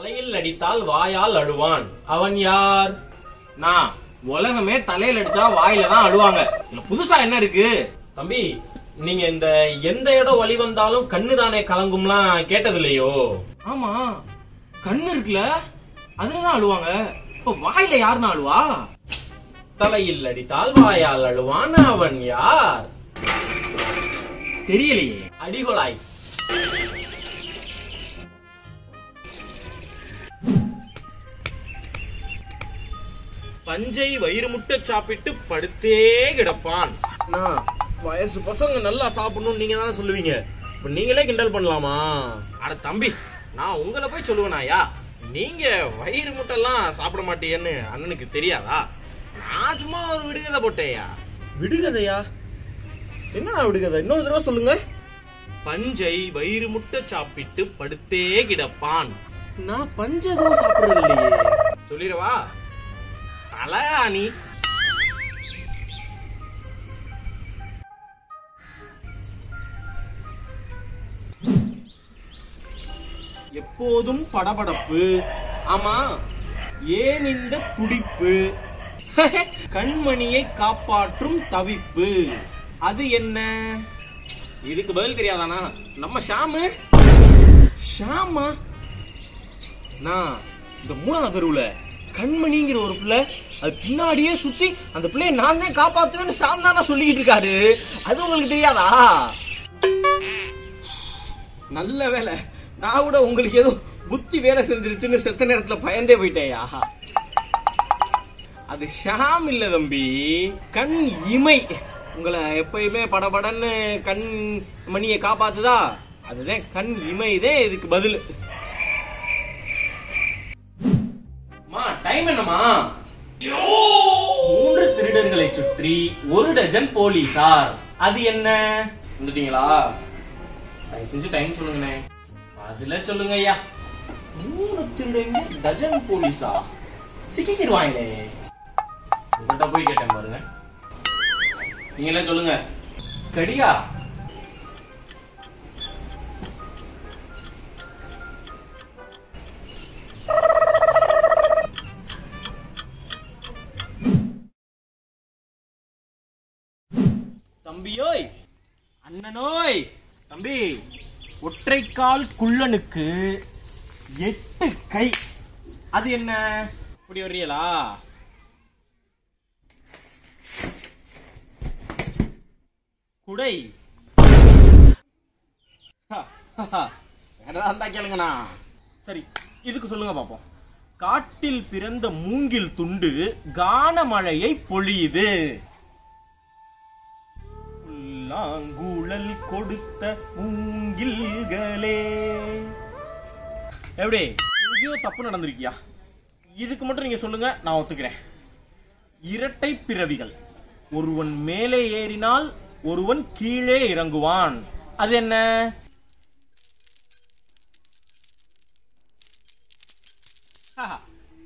தலையில் அடித்தால் வாயால் அழுவான். அவன் யார்? நான் உலகமே தலையில அடிச்சா வாயில தான் அழுவாங்க. இதுல புதுசா என்ன இருக்கு? தம்பி நீங்க இந்த எந்த இடம் வழி வந்தாலும் கண்ணு தானே கலங்கும்லாம் கேட்டது இல்லையோ ஆமா. கண்ணு இருக்குல்ல அதுலதான் அழுவாங்க. இப்ப வாயில யாருன்னு அழுவா? தலையில் அடித்தால் வாயால் அழுவான் அவன் யார்? தெரியலையே. அடிகொலாய் பஞ்சை வயிறு முட்டை சாப்பிட்டு படுத்தே கிடப்பான். நான் வயசு பசங்க நல்லா சாப்பிடணும்னு நீங்க தானே சொல்லுவீங்க. இப்ப நீங்களே கிண்டல் பண்ணலாமா? அட தம்பி நான் உங்களை போய் சொல்லுவேனாயா நீங்க வயிறு முட்டைலாம் சாப்பிட மாட்டீங்கன்னு அண்ணனுக்கு தெரியாதா? நான் சும்மா ஒரு விடுகதை போட்டேயா விடுகதையா? என்னடா விடுகதை? இன்னொரு தடவை சொல்லுங்க. பஞ்சை வயிறு முட்டை சாப்பிட்டு படுத்தே கிடப்பான். நான் பஞ்ச எதுவும் சாப்பிடுறது இல்லையே. சொல்லிடவா? தலகாணி எப்போதும் படபடப்பு. ஆமா ஏன் இந்த துடிப்பு? கண்மணியை காப்பாற்றும் தவிப்பு. அது என்ன? இதுக்கு பதில் தெரியாதானா? நம்ம ஷாமு? ஷாமா? நான் இந்த மூணாவது தெருவுல கண்மணிங்கிற ஒரு பிள்ளை அது பின்னாடியே சுத்தி அந்த பிள்ளைய நான் தான் காப்பாத்துவேன்னு சாம் தானா சொல்லிக்கிட்டு இருக்காரு. அது உங்களுக்கு தெரியாதா? நல்ல வேலை நான் கூட உங்களுக்கு ஏதோ புத்தி வேலை செஞ்சிருச்சுன்னு செத்த நேரத்துல பயந்தே போயிட்டேயா அது ஷாம் இல்ல தம்பி கண் இமை. உங்களை எப்பயுமே படபடன்னு கண் மணியை காப்பாத்துதா? அதுதான் கண் இமைதே இதுக்கு பதில். டைம் என்னமா மூன்று திருடர்களை சுற்றி ஒரு டஜன் போலீசார். அது என்ன? வந்துட்டீங்களா? தயவு செஞ்சு டைம் சொல்லுங்கண்ணே அதுல சொல்லுங்க ஐயா. மூணு திருடங்க டஜன் போலீஸா? சிக்கிக்கிடுவாங்களே உங்கள்கிட்ட போய் கேட்டேன் பாருங்க. நீங்களே சொல்லுங்க. கடியா தம்பியோய் அண்ணனோய் தம்பி ஒற்றைக்கால் குள்ளனுக்கு எட்டு கை. அது என்ன? இப்படி வர்றீங்களா? குடை. வேறதா இருந்தா கேளுங்கண்ணா. சரி இதுக்கு சொல்லுங்க பாப்போம். காட்டில் பிறந்த மூங்கில் துண்டு கான மழையை பொழியுது. புல்லாங்குழல் கொடுத்த மூங்கில்களே. எப்படி? எங்கேயோ தப்பு நடந்திருக்கியா? இதுக்கு மட்டும் நீங்க சொல்லுங்க நான் ஒத்துக்கிறேன். இரட்டை பிறவிகள். ஒருவன் மேலே ஏறினால் ஒருவன் கீழே இறங்குவான். அது என்ன?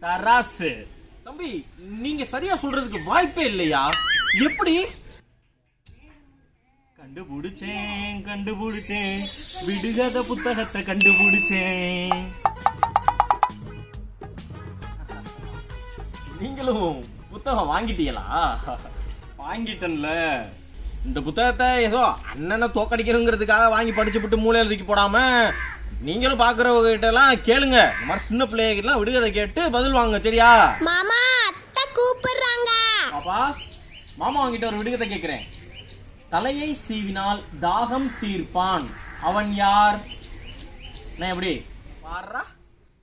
தராசு. தம்பி நீங்க சரியா சொல்றதுக்கு வாய்ப்பே இல்லையா? எப்படி? கண்டுபிடிச்சேன் கண்டுபிடிச்சேன். விடுகத புத்தகத்தை கண்டுபிடிச்சேன். நீங்களும் புத்தகம் வாங்கிட்டீங்களா? வாங்கிட்டேன்ல. இந்த புத்தகத்தை ஏதோ அண்ணனை தோக்கடிக்கணுங்கிறதுக்காக வாங்கி படிச்சுப்புட்டு மூலையில தூக்கி போடாம நீங்களும் பாக்குறவங்க கிட்ட எல்லாம் கேளுங்க. இந்த மாதிரி சின்ன பிள்ளைகிட்ட எல்லாம் விடுகதை கேட்டு பதில் வாங்க சரியா? மாமா அத்தை கூப்பிடுறாங்க. பாப்பா மாமா உங்ககிட்ட ஒரு விடுகதை கேக்குறேன். தலையை சீவினால் தாகம் தீர்ப்பான். அவன் யார்? நான் எப்படி?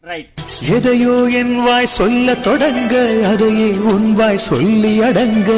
ரைட் எதையோ என் வாய் சொல்ல தொடங்க அதையே உன் வாய் சொல்லி அடங்க.